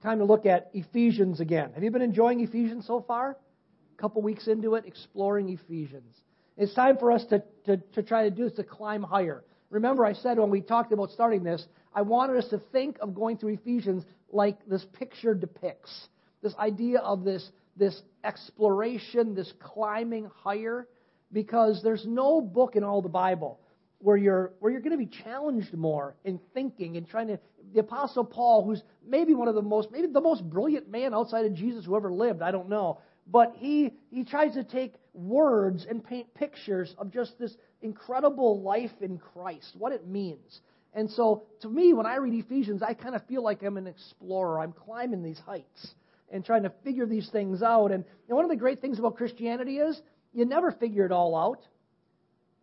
time to look at Ephesians again. Have you been enjoying Ephesians so far? A couple weeks into it, exploring Ephesians. It's time for us to, to, to try to do is to climb higher. Remember, I said when we talked about starting this, I wanted us to think of going through Ephesians like this picture depicts. This idea of this, this exploration, this climbing higher, because there's no book in all the Bible where you're where you're going to be challenged more in thinking and trying to the apostle paul who's maybe one of the most maybe the most brilliant man outside of jesus who ever lived i don't know but he he tries to take words and paint pictures of just this incredible life in christ what it means. And so to me when i read ephesians i kind of feel like i'm an explorer. I'm climbing these heights and trying to figure these things out. And, and one of the great things about christianity is you never figure it all out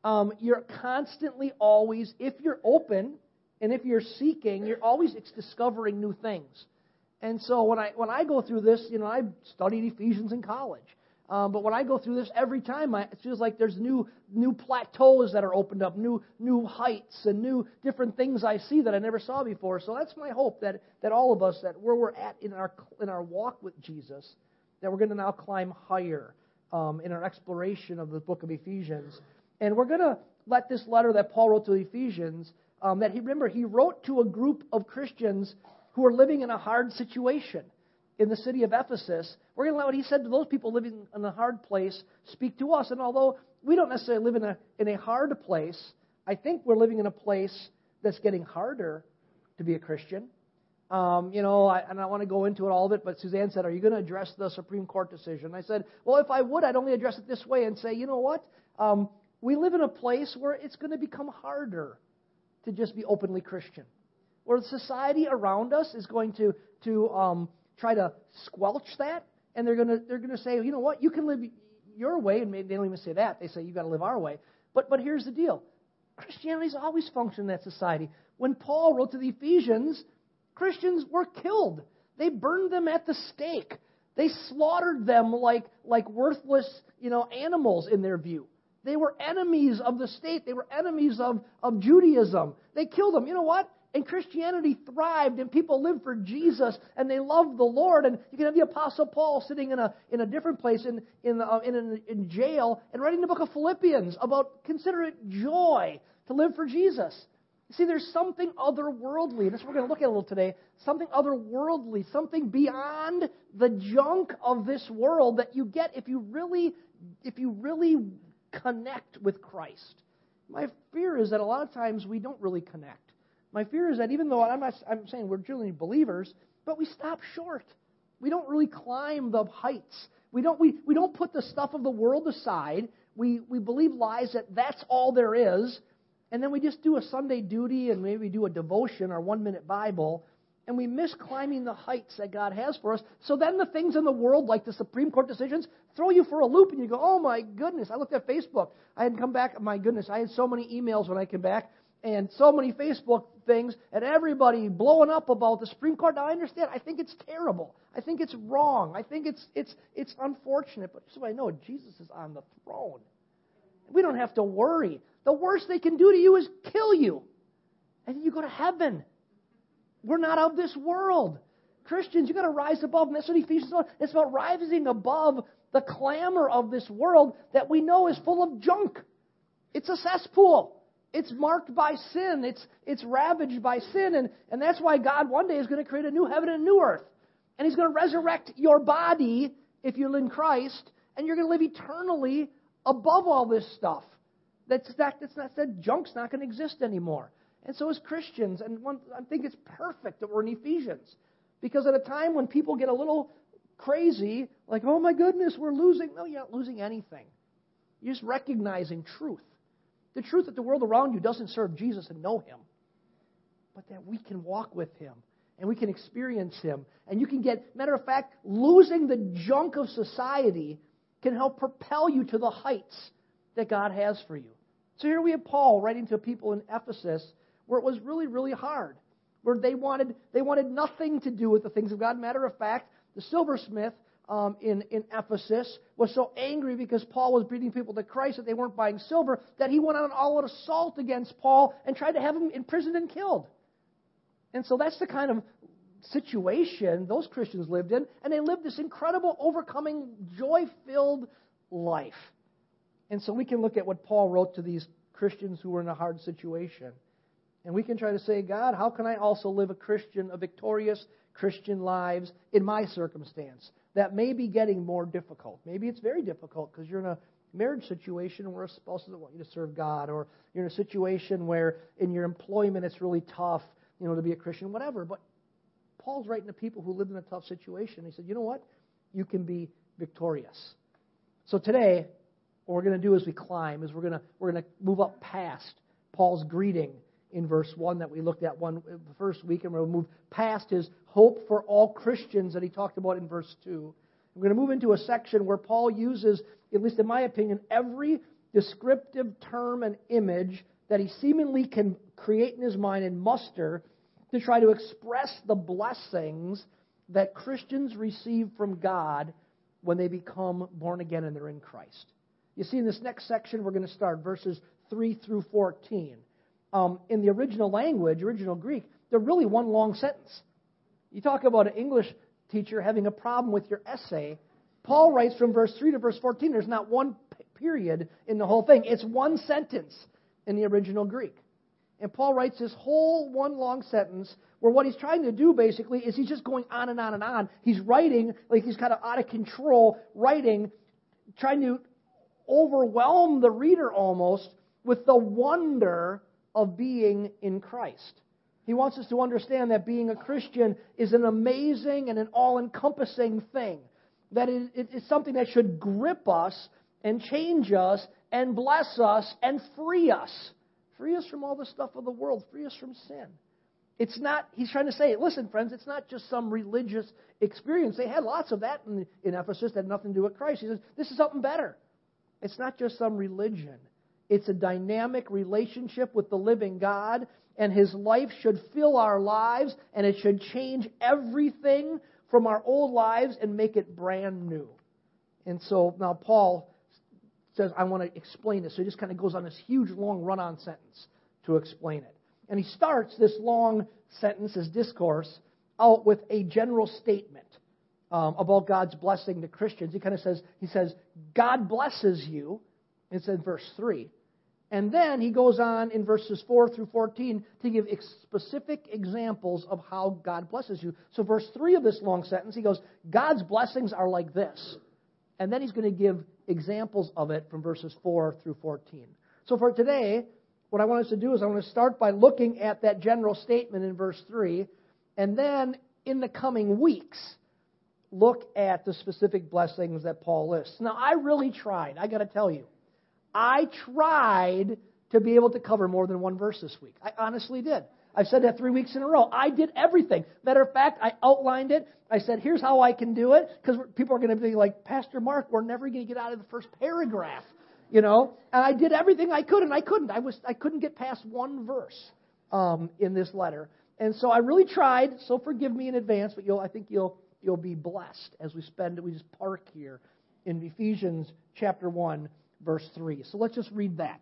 um, you're constantly always, if you're open and if you're seeking, you're always discovering new things. And so when I when I go through this, you know, I studied Ephesians in college. Um, but when I go through this, every time I, it feels like there's new new plateaus that are opened up, new new heights and new different things I see that I never saw before. So that's my hope that that all of us that where we're at in our in our walk with Jesus, that we're going to now climb higher um, in our exploration of the book of Ephesians. And we're going to let this letter that Paul wrote to the Ephesians, um, that he remember he wrote to a group of Christians who are living in a hard situation in the city of Ephesus. We're going to let what he said to those people living in a hard place speak to us. And although we don't necessarily live in a in a hard place, I think we're living in a place that's getting harder to be a Christian. Um, you know, I, and I want to go into it all of it, but Suzanne said, Are you going to address the Supreme Court decision? I said, Well, if I would, I'd only address it this way and say, You know what? Um, we live in a place where it's going to become harder to just be openly Christian, where the society around us is going to to um, try to squelch that, and they're going to they're going to say, you know what, you can live your way, and maybe they don't even say that. They say you've got to live our way. But but here's the deal: Christianity's always functioned in that society. When Paul wrote to the Ephesians, Christians were killed. They burned them at the stake. They slaughtered them like like worthless, you know, animals in their view. They were enemies of the state. They were enemies of, of Judaism. They killed them. You know what? And Christianity thrived, and people lived for Jesus, and they loved the Lord. And you can have the Apostle Paul sitting in a in a different place in in uh, in, in jail and writing the book of Philippians about consider it joy to live for Jesus. See, there's something otherworldly. That's we're going to look at a little today. Something otherworldly, something beyond the junk of this world that you get if you really, if you really connect with Christ. My fear is that a lot of times we don't really connect. My fear is that even though I'm not I'm saying we're genuinely believers, but we stop short. We don't really climb the heights. We don't we, we don't put the stuff of the world aside. We we believe lies that that's all there is, and then we just do a Sunday duty and maybe do a devotion or one minute Bible, and we miss climbing the heights that God has for us. So then the things in the world, like the Supreme Court decisions, throw you for a loop, and you go, "Oh my goodness!" I looked at Facebook. I had come back. My goodness, I had so many emails when I came back, and so many Facebook things, and everybody blowing up about the Supreme Court. Now I understand. I think it's terrible. I think it's wrong. I think it's it's it's unfortunate. But so I know Jesus is on the throne. We don't have to worry. The worst they can do to you is kill you, and you go to heaven. We're not of this world. Christians, you've got to rise above. And that's what Ephesians is It's about rising above the clamor of this world that we know is full of junk. It's a cesspool. It's marked by sin. It's, it's ravaged by sin. And, and that's why God one day is going to create a new heaven and a new earth. And He's going to resurrect your body if you're in Christ. And you're going to live eternally above all this stuff. That's, that, that's not, that junk's not going to exist anymore. And so, as Christians, and one, I think it's perfect that we're in Ephesians. Because at a time when people get a little crazy, like, oh my goodness, we're losing. No, you're not losing anything. You're just recognizing truth. The truth that the world around you doesn't serve Jesus and know Him, but that we can walk with Him and we can experience Him. And you can get, matter of fact, losing the junk of society can help propel you to the heights that God has for you. So here we have Paul writing to people in Ephesus where it was really, really hard, where they wanted, they wanted nothing to do with the things of God. Matter of fact, the silversmith um, in, in Ephesus was so angry because Paul was bringing people to Christ that they weren't buying silver that he went on an all out assault against Paul and tried to have him imprisoned and killed. And so that's the kind of situation those Christians lived in, and they lived this incredible, overcoming, joy filled life. And so we can look at what Paul wrote to these Christians who were in a hard situation. And we can try to say, God, how can I also live a Christian, a victorious Christian lives in my circumstance? That may be getting more difficult. Maybe it's very difficult because you're in a marriage situation where a spouse doesn't want you to serve God, or you're in a situation where in your employment it's really tough, you know, to be a Christian, whatever. But Paul's writing to people who live in a tough situation. He said, you know what? You can be victorious. So today, what we're going to do as we climb is we're going to we're going to move up past Paul's greeting in verse one that we looked at one the first week, and we'll move past his hope for all Christians that he talked about in verse two. We're going to move into a section where Paul uses, at least in my opinion, every descriptive term and image that he seemingly can create in his mind and muster to try to express the blessings that Christians receive from God when they become born again and they're in Christ. You see, in this next section, we're going to start verses 3 through 14. Um, in the original language, original Greek, they're really one long sentence. You talk about an English teacher having a problem with your essay. Paul writes from verse 3 to verse 14, there's not one period in the whole thing. It's one sentence in the original Greek. And Paul writes this whole one long sentence where what he's trying to do basically is he's just going on and on and on. He's writing like he's kind of out of control, writing, trying to overwhelm the reader almost with the wonder of being in Christ. He wants us to understand that being a Christian is an amazing and an all encompassing thing. That it is something that should grip us and change us and bless us and free us. Free us from all the stuff of the world, free us from sin. It's not, he's trying to say, listen, friends, it's not just some religious experience. They had lots of that in, in Ephesus that had nothing to do with Christ. He says, this is something better. It's not just some religion, it's a dynamic relationship with the living God, and his life should fill our lives, and it should change everything from our old lives and make it brand new. And so now Paul says, I want to explain this. So he just kind of goes on this huge, long run on sentence to explain it. And he starts this long sentence, his discourse, out with a general statement um, about God's blessing to Christians. He kind of says, he says, God blesses you. It's in verse 3. And then he goes on in verses 4 through 14 to give specific examples of how God blesses you. So, verse 3 of this long sentence, he goes, God's blessings are like this. And then he's going to give examples of it from verses 4 through 14. So for today, what I want us to do is I want to start by looking at that general statement in verse 3, and then in the coming weeks, look at the specific blessings that Paul lists. Now, I really tried, I got to tell you. I tried to be able to cover more than one verse this week. I honestly did. I've said that three weeks in a row. I did everything. Matter of fact, I outlined it. I said, here's how I can do it. Because people are going to be like, Pastor Mark, we're never going to get out of the first paragraph. You know? And I did everything I could, and I couldn't. I, was, I couldn't get past one verse um, in this letter. And so I really tried, so forgive me in advance, but you'll, I think you'll, you'll be blessed as we spend, we just park here in Ephesians chapter 1, verse 3. So let's just read that.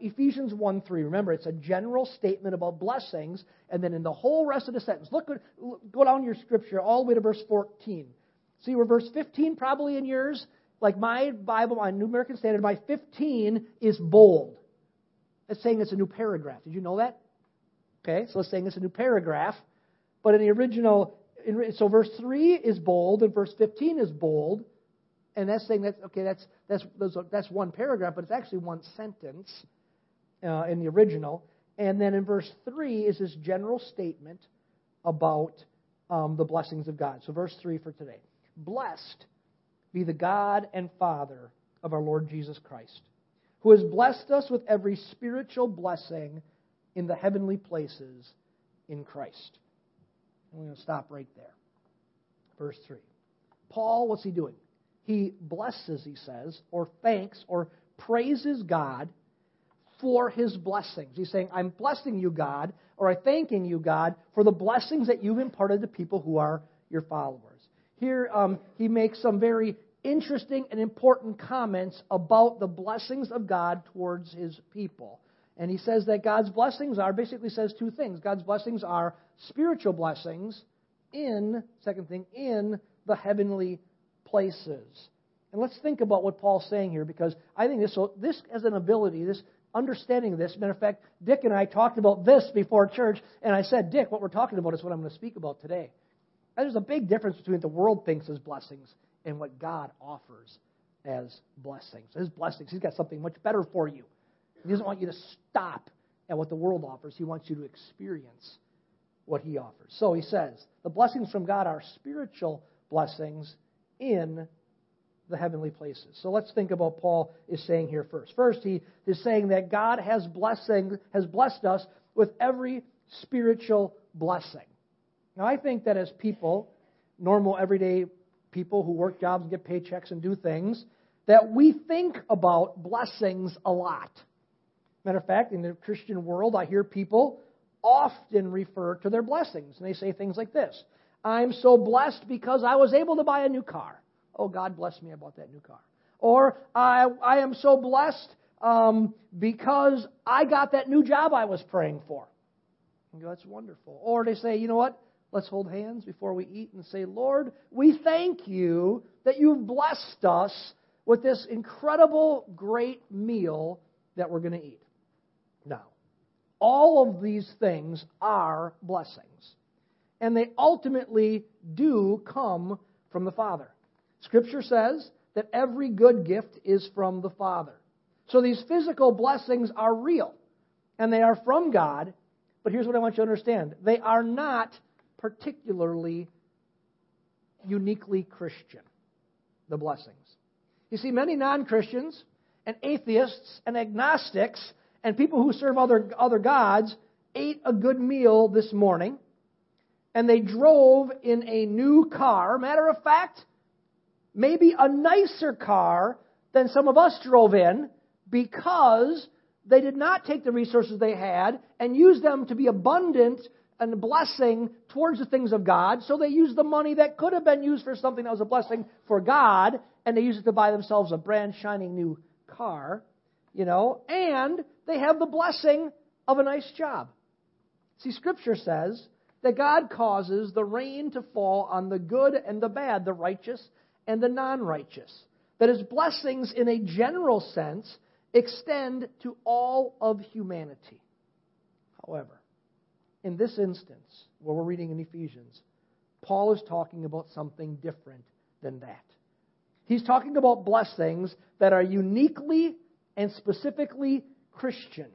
Ephesians 1 3. Remember, it's a general statement about blessings, and then in the whole rest of the sentence, look, go down your scripture all the way to verse 14. See where verse 15 probably in yours, like my Bible, my New American Standard, my 15 is bold. It's saying it's a new paragraph. Did you know that? Okay, so it's saying it's a new paragraph. But in the original, so verse 3 is bold, and verse 15 is bold and that's saying that okay, that's that's that's one paragraph, but it's actually one sentence uh, in the original. And then in verse three is this general statement about um, the blessings of God. So verse three for today: Blessed be the God and Father of our Lord Jesus Christ, who has blessed us with every spiritual blessing in the heavenly places in Christ. I'm going to stop right there. Verse 3. Paul, what's he doing? He blesses, he says, or thanks or praises God for his blessings. He's saying, I'm blessing you, God, or I'm thanking you, God, for the blessings that you've imparted to people who are your followers. Here, um, he makes some very interesting and important comments about the blessings of God towards his people. And he says that God's blessings are, basically says two things. God's blessings are spiritual blessings in, second thing, in the heavenly places. And let's think about what Paul's saying here because I think this, this as an ability, this understanding of this. Matter of fact, Dick and I talked about this before church, and I said, Dick, what we're talking about is what I'm going to speak about today. And there's a big difference between what the world thinks as blessings and what God offers as blessings. His blessings, He's got something much better for you. He doesn't want you to stop at what the world offers, He wants you to experience what He offers. So He says, the blessings from God are spiritual blessings in the heavenly places. So let's think about what Paul is saying here first. First, he is saying that God has blessing has blessed us with every spiritual blessing. Now I think that as people, normal everyday people who work jobs and get paychecks and do things, that we think about blessings a lot. Matter of fact, in the Christian world, I hear people often refer to their blessings. And they say things like this I'm so blessed because I was able to buy a new car. Oh, God bless me, I bought that new car. Or, I, I am so blessed um, because I got that new job I was praying for. Go, That's wonderful. Or they say, you know what? Let's hold hands before we eat and say, Lord, we thank you that you've blessed us with this incredible, great meal that we're going to eat. Now, all of these things are blessings. And they ultimately do come from the Father. Scripture says that every good gift is from the Father. So these physical blessings are real and they are from God. But here's what I want you to understand they are not particularly uniquely Christian, the blessings. You see, many non Christians and atheists and agnostics and people who serve other, other gods ate a good meal this morning and they drove in a new car. Matter of fact, maybe a nicer car than some of us drove in because they did not take the resources they had and use them to be abundant and a blessing towards the things of God. So they used the money that could have been used for something that was a blessing for God, and they used it to buy themselves a brand shining new car, you know, and they have the blessing of a nice job. See, Scripture says that God causes the rain to fall on the good and the bad, the righteous and the non righteous. That his blessings, in a general sense, extend to all of humanity. However, in this instance, where we're reading in Ephesians, Paul is talking about something different than that. He's talking about blessings that are uniquely and specifically Christians.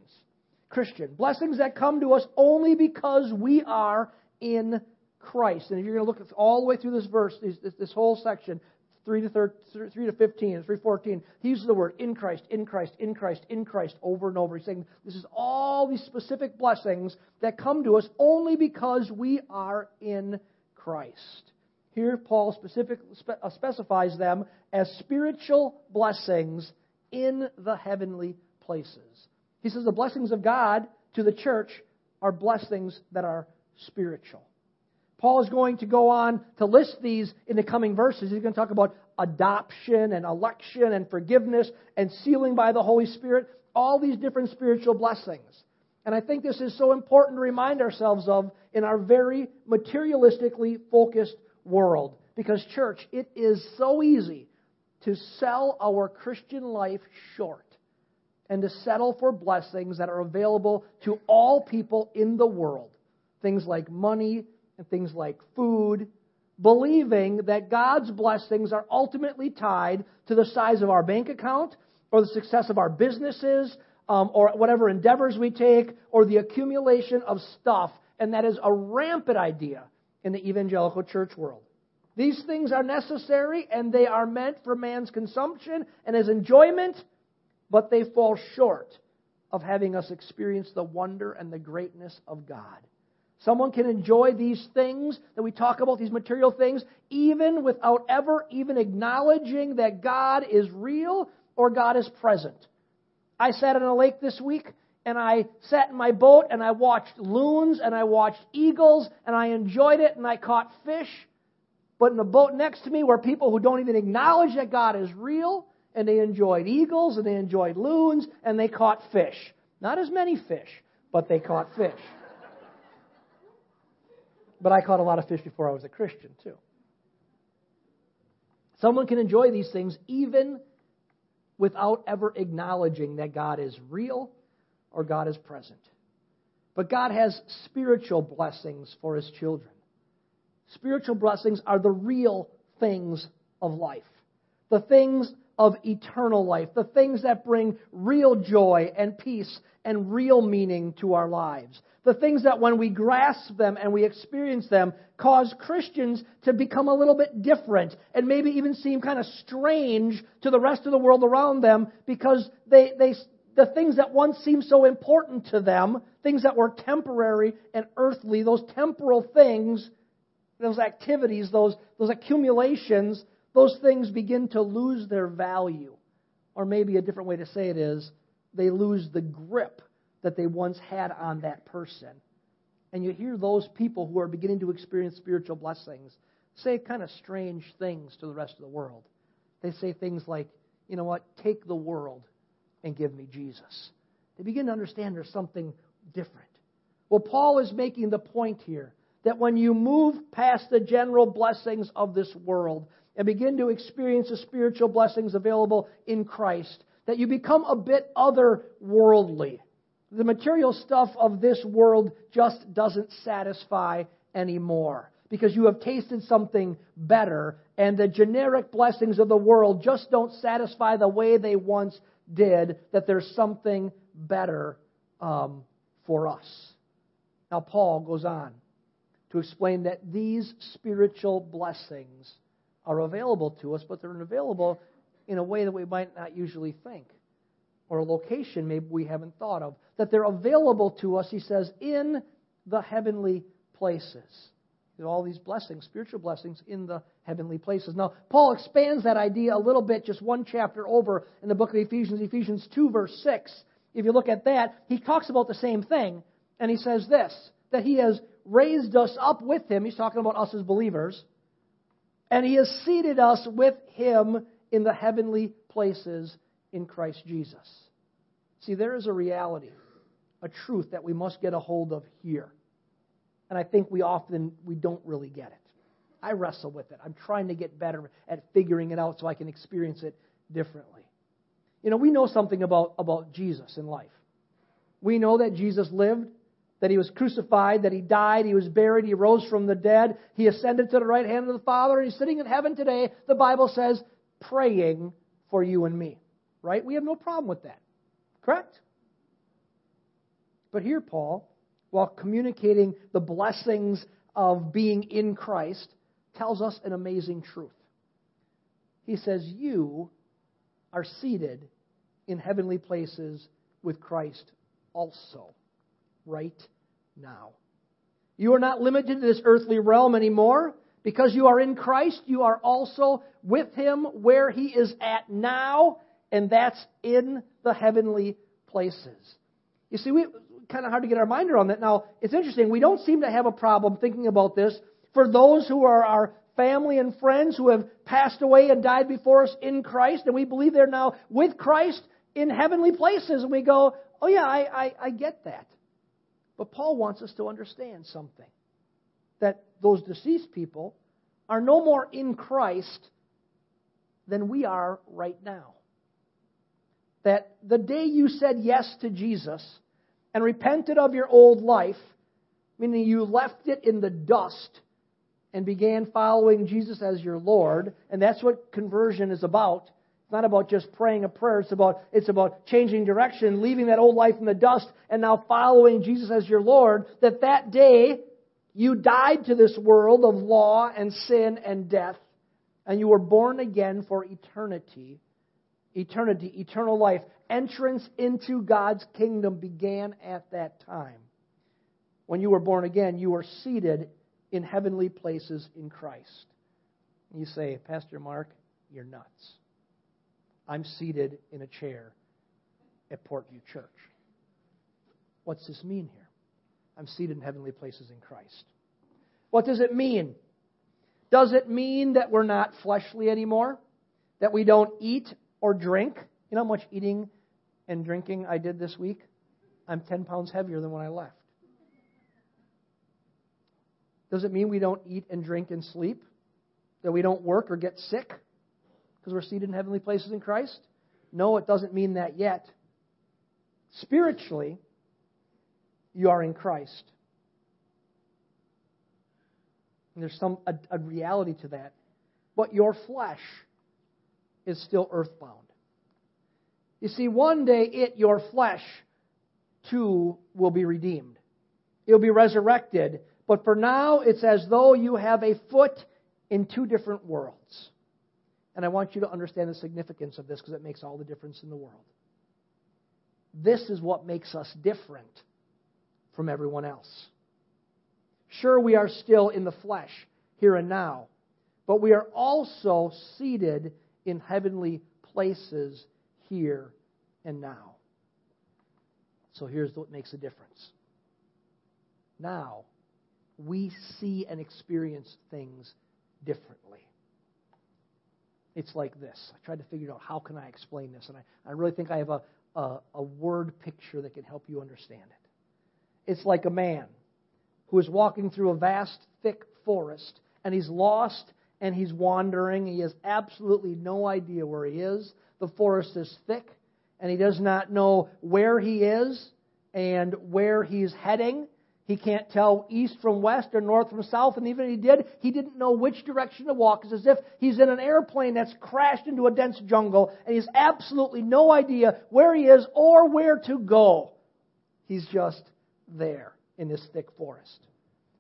Christian. Blessings that come to us only because we are in Christ. And if you're going to look all the way through this verse, this, whole section, 3 to, 13, 3 to 15 and 314, he uses the word in Christ, in Christ, in Christ, in Christ over and over. He's saying this is all these specific blessings that come to us only because we are in Christ. Here, Paul specific, uh, specifies them as spiritual blessings in the heavenly places. He says the blessings of God to the church are blessings that are spiritual. Paul is going to go on to list these in the coming verses. He's going to talk about adoption and election and forgiveness and sealing by the Holy Spirit, all these different spiritual blessings. And I think this is so important to remind ourselves of in our very materialistically focused world. Because, church, it is so easy to sell our Christian life short and to settle for blessings that are available to all people in the world. Things like money, and things like food, believing that God's blessings are ultimately tied to the size of our bank account or the success of our businesses um, or whatever endeavors we take or the accumulation of stuff. And that is a rampant idea in the evangelical church world. These things are necessary and they are meant for man's consumption and his enjoyment, but they fall short of having us experience the wonder and the greatness of God. Someone can enjoy these things that we talk about, these material things, even without ever even acknowledging that God is real or God is present. I sat in a lake this week and I sat in my boat and I watched loons and I watched eagles and I enjoyed it and I caught fish. But in the boat next to me were people who don't even acknowledge that God is real and they enjoyed eagles and they enjoyed loons and they caught fish. Not as many fish, but they caught fish. But I caught a lot of fish before I was a Christian, too. Someone can enjoy these things even without ever acknowledging that God is real or God is present. But God has spiritual blessings for his children. Spiritual blessings are the real things of life, the things of eternal life, the things that bring real joy and peace and real meaning to our lives. The things that when we grasp them and we experience them cause Christians to become a little bit different and maybe even seem kind of strange to the rest of the world around them because they, they, the things that once seemed so important to them, things that were temporary and earthly, those temporal things, those activities, those, those accumulations, those things begin to lose their value. Or maybe a different way to say it is, they lose the grip that they once had on that person. And you hear those people who are beginning to experience spiritual blessings say kind of strange things to the rest of the world. They say things like, you know what, take the world and give me Jesus. They begin to understand there's something different. Well, Paul is making the point here that when you move past the general blessings of this world and begin to experience the spiritual blessings available in Christ, that you become a bit otherworldly. The material stuff of this world just doesn't satisfy anymore because you have tasted something better, and the generic blessings of the world just don't satisfy the way they once did, that there's something better um, for us. Now, Paul goes on to explain that these spiritual blessings are available to us, but they're available in a way that we might not usually think, or a location maybe we haven't thought of. That they're available to us, he says, in the heavenly places. all these blessings, spiritual blessings in the heavenly places. Now, Paul expands that idea a little bit, just one chapter over in the book of Ephesians, Ephesians 2, verse 6. If you look at that, he talks about the same thing, and he says this that he has raised us up with him. He's talking about us as believers and he has seated us with him in the heavenly places in Christ Jesus. See, there is a reality, a truth that we must get a hold of here. And I think we often we don't really get it. I wrestle with it. I'm trying to get better at figuring it out so I can experience it differently. You know, we know something about, about Jesus in life. We know that Jesus lived that he was crucified, that he died, he was buried, he rose from the dead, he ascended to the right hand of the Father, and he's sitting in heaven today, the Bible says, praying for you and me. Right? We have no problem with that. Correct? But here, Paul, while communicating the blessings of being in Christ, tells us an amazing truth. He says, You are seated in heavenly places with Christ also right now. You are not limited to this earthly realm anymore. Because you are in Christ, you are also with Him where He is at now, and that's in the heavenly places. You see, we kind of hard to get our mind around that. Now, it's interesting. We don't seem to have a problem thinking about this for those who are our family and friends who have passed away and died before us in Christ, and we believe they're now with Christ in heavenly places. And we go, oh, yeah, I, I, I get that. But Paul wants us to understand something that those deceased people are no more in Christ than we are right now. That the day you said yes to Jesus and repented of your old life, meaning you left it in the dust and began following Jesus as your Lord, and that's what conversion is about. It's not about just praying a prayer. It's about, it's about changing direction, leaving that old life in the dust, and now following Jesus as your Lord. That that day, you died to this world of law and sin and death, and you were born again for eternity. Eternity, eternal life. Entrance into God's kingdom began at that time. When you were born again, you were seated in heavenly places in Christ. You say, Pastor Mark, you're nuts. I'm seated in a chair at Portview Church. What's this mean here? I'm seated in heavenly places in Christ. What does it mean? Does it mean that we're not fleshly anymore? That we don't eat or drink? You know how much eating and drinking I did this week? I'm 10 pounds heavier than when I left. Does it mean we don't eat and drink and sleep? That we don't work or get sick because we're seated in heavenly places in Christ? No, it doesn't mean that yet. Spiritually, you are in Christ. And there's some a, a reality to that. But your flesh is still earthbound. You see, one day it, your flesh, too, will be redeemed. It will be resurrected. But for now, it's as though you have a foot in two different worlds. And I want you to understand the significance of this because it makes all the difference in the world. This is what makes us different from everyone else. Sure, we are still in the flesh here and now, but we are also seated in heavenly places here and now. So here's what makes a difference. Now, we see and experience things differently. It's like this. I tried to figure out how can I explain this, and I, I really think I have a, a, a word picture that can help you understand it. It's like a man who is walking through a vast, thick forest, and he's lost and he's wandering. He has absolutely no idea where he is. The forest is thick, and he does not know where he is and where he's heading. He can't tell east from west or north from south, and even if he did, he didn't know which direction to walk. It's as if he's in an airplane that's crashed into a dense jungle, and he has absolutely no idea where he is or where to go. He's just there in this thick forest.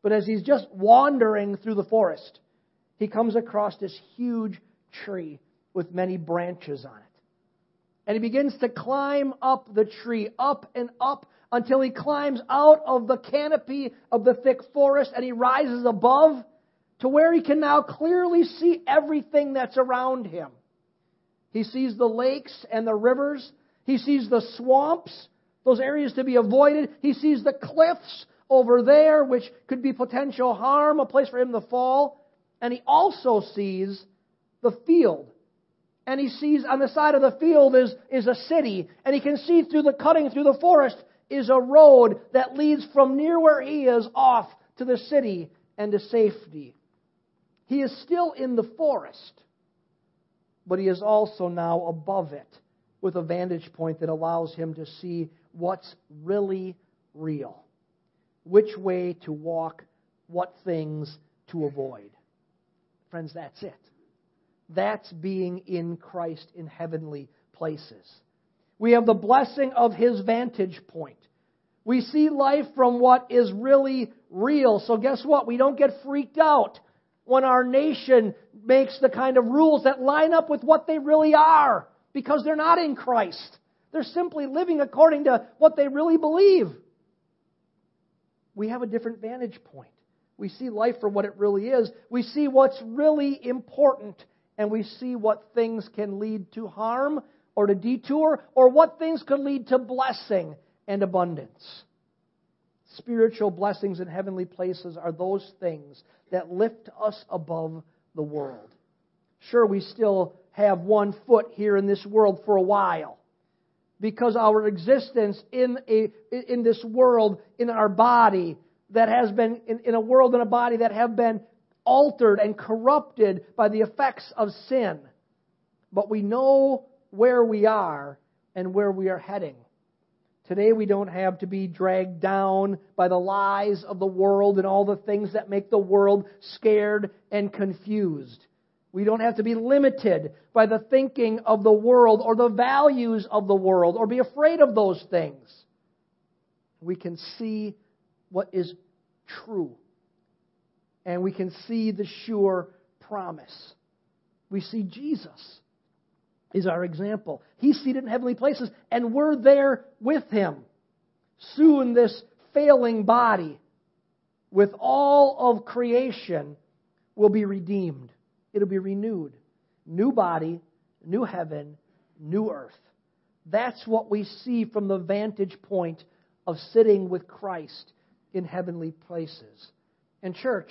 But as he's just wandering through the forest, he comes across this huge tree with many branches on it. And he begins to climb up the tree, up and up until he climbs out of the canopy of the thick forest and he rises above to where he can now clearly see everything that's around him. He sees the lakes and the rivers. He sees the swamps, those areas to be avoided. He sees the cliffs over there, which could be potential harm, a place for him to fall. And he also sees the field and he sees on the side of the field is, is a city, and he can see through the cutting through the forest is a road that leads from near where he is off to the city and to safety. He is still in the forest, but he is also now above it with a vantage point that allows him to see what's really real, which way to walk, what things to avoid. Friends, that's it. That's being in Christ in heavenly places. We have the blessing of his vantage point. We see life from what is really real. So guess what? We don't get freaked out when our nation makes the kind of rules that line up with what they really are because they're not in Christ. They're simply living according to what they really believe. We have a different vantage point. We see life for what it really is. We see what's really important and we see what things can lead to harm or to detour, or what things could lead to blessing and abundance. Spiritual blessings in heavenly places are those things that lift us above the world. Sure, we still have one foot here in this world for a while because our existence in, a, in this world, in our body, that has been, in, in a world and a body that have been altered and corrupted by the effects of sin. But we know where we are and where we are heading. Today we don't have to be dragged down by the lies of the world and all the things that make the world scared and confused. We don't have to be limited by the thinking of the world or the values of the world or be afraid of those things. We can see what is true and we can see the sure promise. We see Jesus is our example. He's seated in heavenly places, and we're there with him. Soon, this failing body, with all of creation, will be redeemed. It'll be renewed. New body, new heaven, new earth. That's what we see from the vantage point of sitting with Christ in heavenly places. And, church,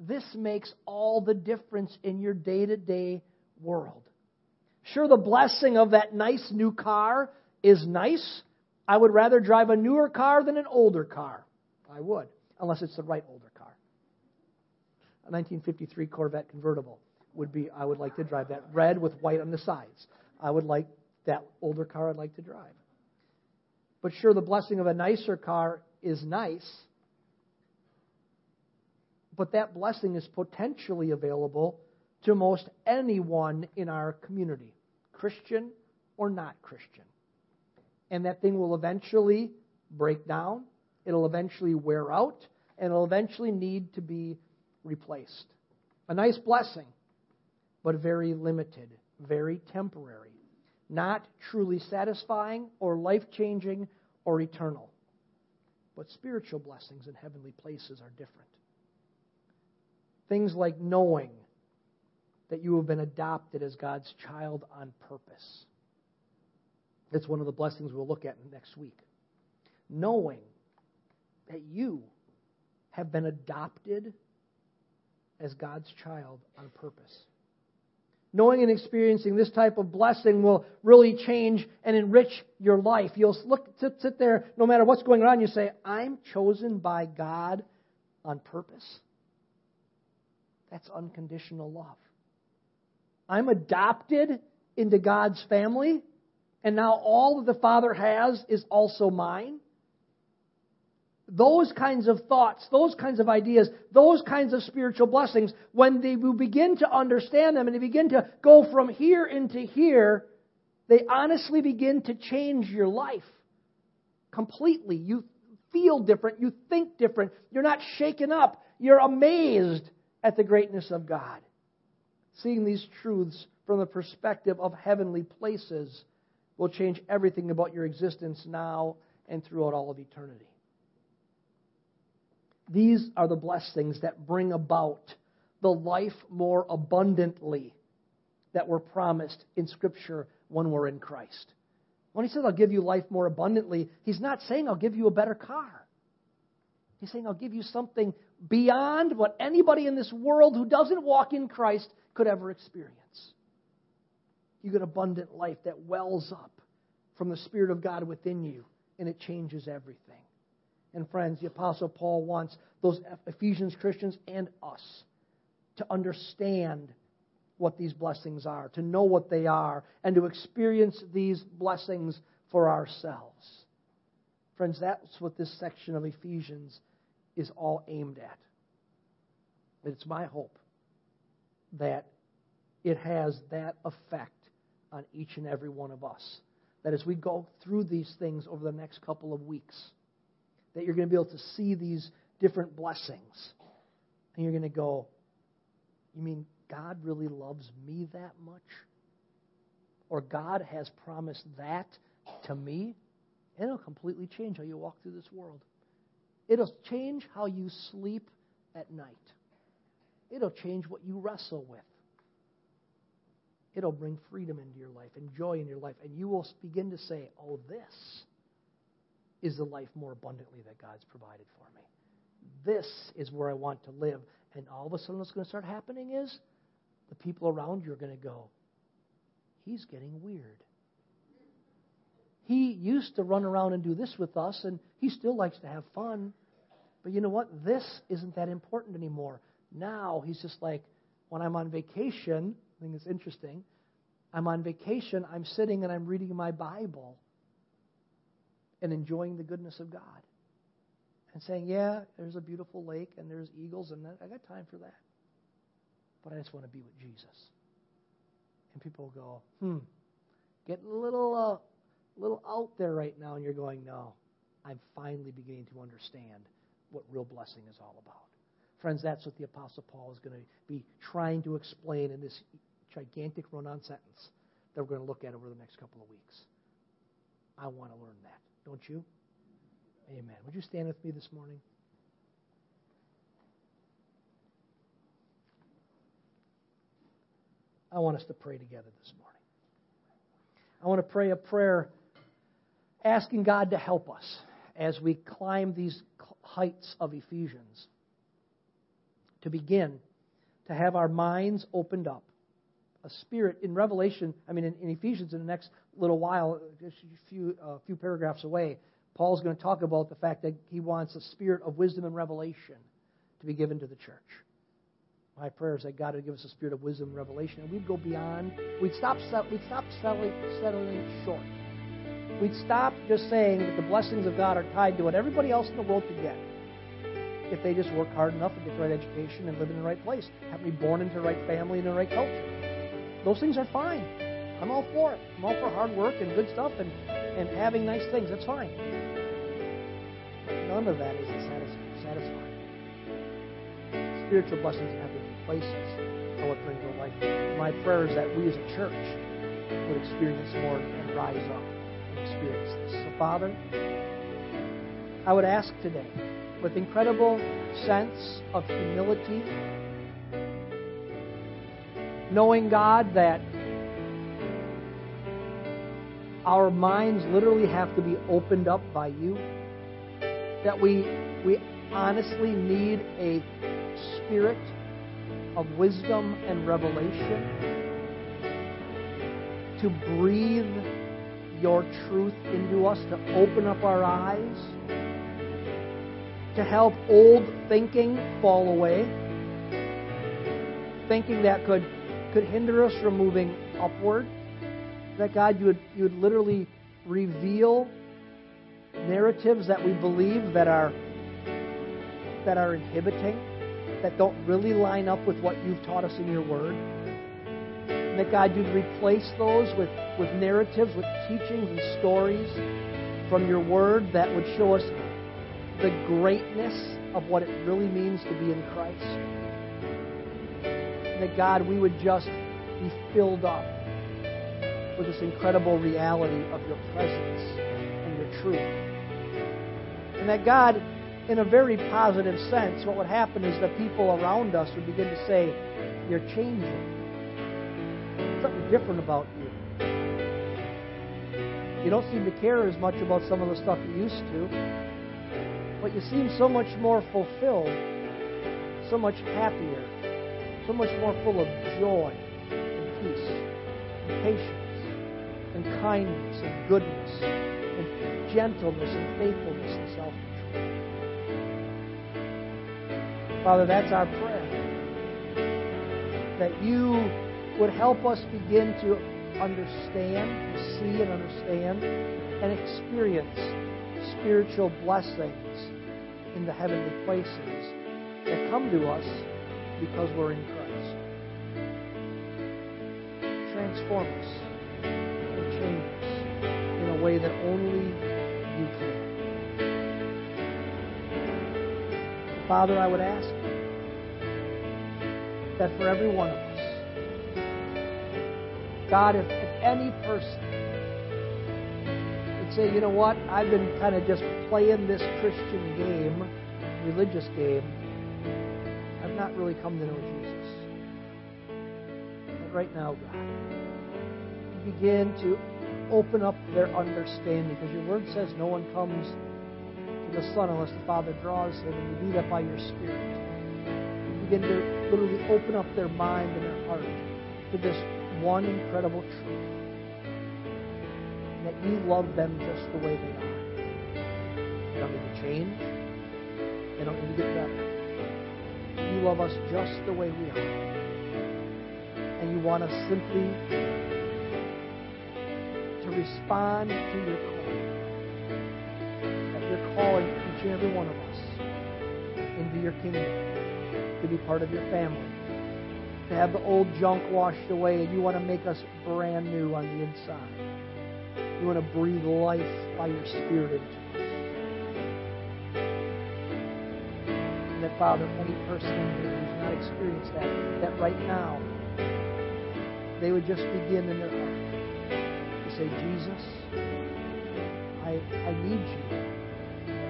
this makes all the difference in your day to day world. Sure, the blessing of that nice new car is nice, I would rather drive a newer car than an older car. I would, unless it's the right older car. A 1953 Corvette convertible would be, I would like to drive that red with white on the sides. I would like that older car I'd like to drive. But sure, the blessing of a nicer car is nice, but that blessing is potentially available to most anyone in our community, Christian or not Christian. And that thing will eventually break down, it'll eventually wear out, and it'll eventually need to be replaced. A nice blessing, but very limited, very temporary, not truly satisfying or life changing or eternal. But spiritual blessings in heavenly places are different. Things like knowing that you have been adopted as God's child on purpose. That's one of the blessings we'll look at next week. Knowing that you have been adopted as God's child on purpose. Knowing and experiencing this type of blessing will really change and enrich your life. You'll look, sit, sit there, no matter what's going on, you say, I'm chosen by God on purpose. That's unconditional love. I'm adopted into God's family, and now all that the Father has is also mine. Those kinds of thoughts, those kinds of ideas, those kinds of spiritual blessings, when they, begin to understand them and they begin to go from here into here, they honestly begin to change your life completely. You feel different. You think different. You're not shaken up. You're amazed at the greatness of God. Seeing these truths from the perspective of heavenly places will change everything about your existence now and throughout all of eternity. These are the blessings that bring about the life more abundantly that were promised in Scripture when we're in Christ. When he says, I'll give you life more abundantly, he's not saying, I'll give you a better car. He's saying, I'll give you something beyond what anybody in this world who doesn't walk in Christ could ever experience. You get abundant life that wells up from the Spirit of God within you, and it changes everything. And friends, the Apostle Paul wants those Ephesians Christians and us to understand what these blessings are, to know what they are, and to experience these blessings for ourselves. Friends, that's what this section of Ephesians is all aimed at. It's my hope that it has that effect on each and every one of us. That as we go through these things over the next couple of weeks, that you're going to be able to see these different blessings. And you're going to go, You mean God really loves me that much? Or God has promised that to me? And it'll completely change how you walk through this world. It'll change how you sleep at night. It'll change what you wrestle with. It'll bring freedom into your life and joy in your life. And you will begin to say, Oh, this is the life more abundantly that God's provided for me. This is where I want to live. And all of a sudden, what's going to start happening is the people around you are going to go, He's getting weird. He used to run around and do this with us, and he still likes to have fun. But you know what? This isn't that important anymore. Now he's just like, when I'm on vacation, I think it's interesting. I'm on vacation, I'm sitting and I'm reading my Bible and enjoying the goodness of God. And saying, yeah, there's a beautiful lake and there's eagles and I got time for that. But I just want to be with Jesus. And people go, hmm, get a little, uh, little out there right now. And you're going, no, I'm finally beginning to understand what real blessing is all about. Friends, that's what the Apostle Paul is going to be trying to explain in this gigantic run on sentence that we're going to look at over the next couple of weeks. I want to learn that. Don't you? Amen. Would you stand with me this morning? I want us to pray together this morning. I want to pray a prayer asking God to help us as we climb these heights of Ephesians to begin to have our minds opened up a spirit in Revelation, I mean, in, in Ephesians in the next little while, just a few, uh, few paragraphs away, Paul's going to talk about the fact that he wants a spirit of wisdom and revelation to be given to the church. My prayer is that God would give us a spirit of wisdom and revelation, and we'd go beyond. We'd stop. We'd stop settling, settling short. We'd stop just saying that the blessings of God are tied to what everybody else in the world could get if they just work hard enough and get the right education and live in the right place, have to be born into the right family and the right culture. Those things are fine. I'm all for it. I'm all for hard work and good stuff and, and having nice things. That's fine. None of that is satisfying. Spiritual blessings in heavenly places are what bring real life. My prayer is that we as a church would experience more and rise up experience this. So, Father, I would ask today with incredible sense of humility, knowing, God, that our minds literally have to be opened up by you, that we, we honestly need a spirit of wisdom and revelation to breathe your truth into us, to open up our eyes to help old thinking fall away, thinking that could could hinder us from moving upward. That God, you would you would literally reveal narratives that we believe that are that are inhibiting, that don't really line up with what you've taught us in your word. That God, you'd replace those with, with narratives, with teachings and stories from your word that would show us the greatness of what it really means to be in Christ. And that God, we would just be filled up with this incredible reality of your presence and your truth. And that God, in a very positive sense, what would happen is that people around us would begin to say, You're changing. Different about you. You don't seem to care as much about some of the stuff you used to but you seem so much more fulfilled, so much happier, so much more full of joy and peace and patience and kindness and goodness and gentleness and faithfulness and self control. Father, that's our prayer. That you would help us begin to understand, to see and understand, and experience spiritual blessings in the heavenly places that come to us because we're in Christ. Transform us and change us in a way that only you can. Father, I would ask that for every one of us, God, if, if any person would say, you know what, I've been kind of just playing this Christian game, religious game. I've not really come to know Jesus. But right now, God, begin to open up their understanding because your word says no one comes to the Son unless the Father draws him, and you do that by your Spirit. You begin to literally open up their mind and their heart to this one incredible truth that you love them just the way they are. They don't need to change. They don't need to get better. You love us just the way we are. And you want us simply to respond to your call. That you're calling each and every one of us into your kingdom, to be part of your family, to have the old junk washed away, and you want to make us brand new on the inside. You want to breathe life by your Spirit into us. And that, Father, any person here who's not experienced that, that right now, they would just begin in their heart to say, Jesus, I, I need you.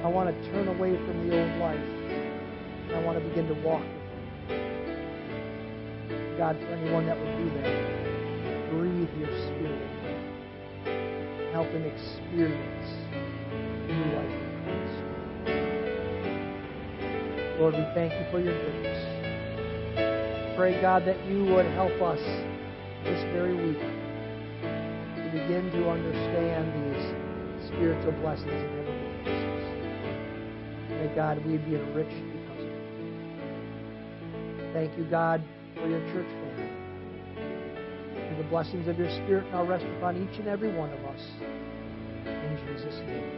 I want to turn away from the old life. I want to begin to walk. God, for anyone that would do that, breathe your Spirit help them experience new life in Christ. Lord, we thank you for your goodness. Pray, God, that you would help us this very week to begin to understand these spiritual blessings in places. May God, we be enriched because of it. Thank you, God, for your church family. And the blessings of your Spirit now rest upon each and every one of us. In Jesus' name.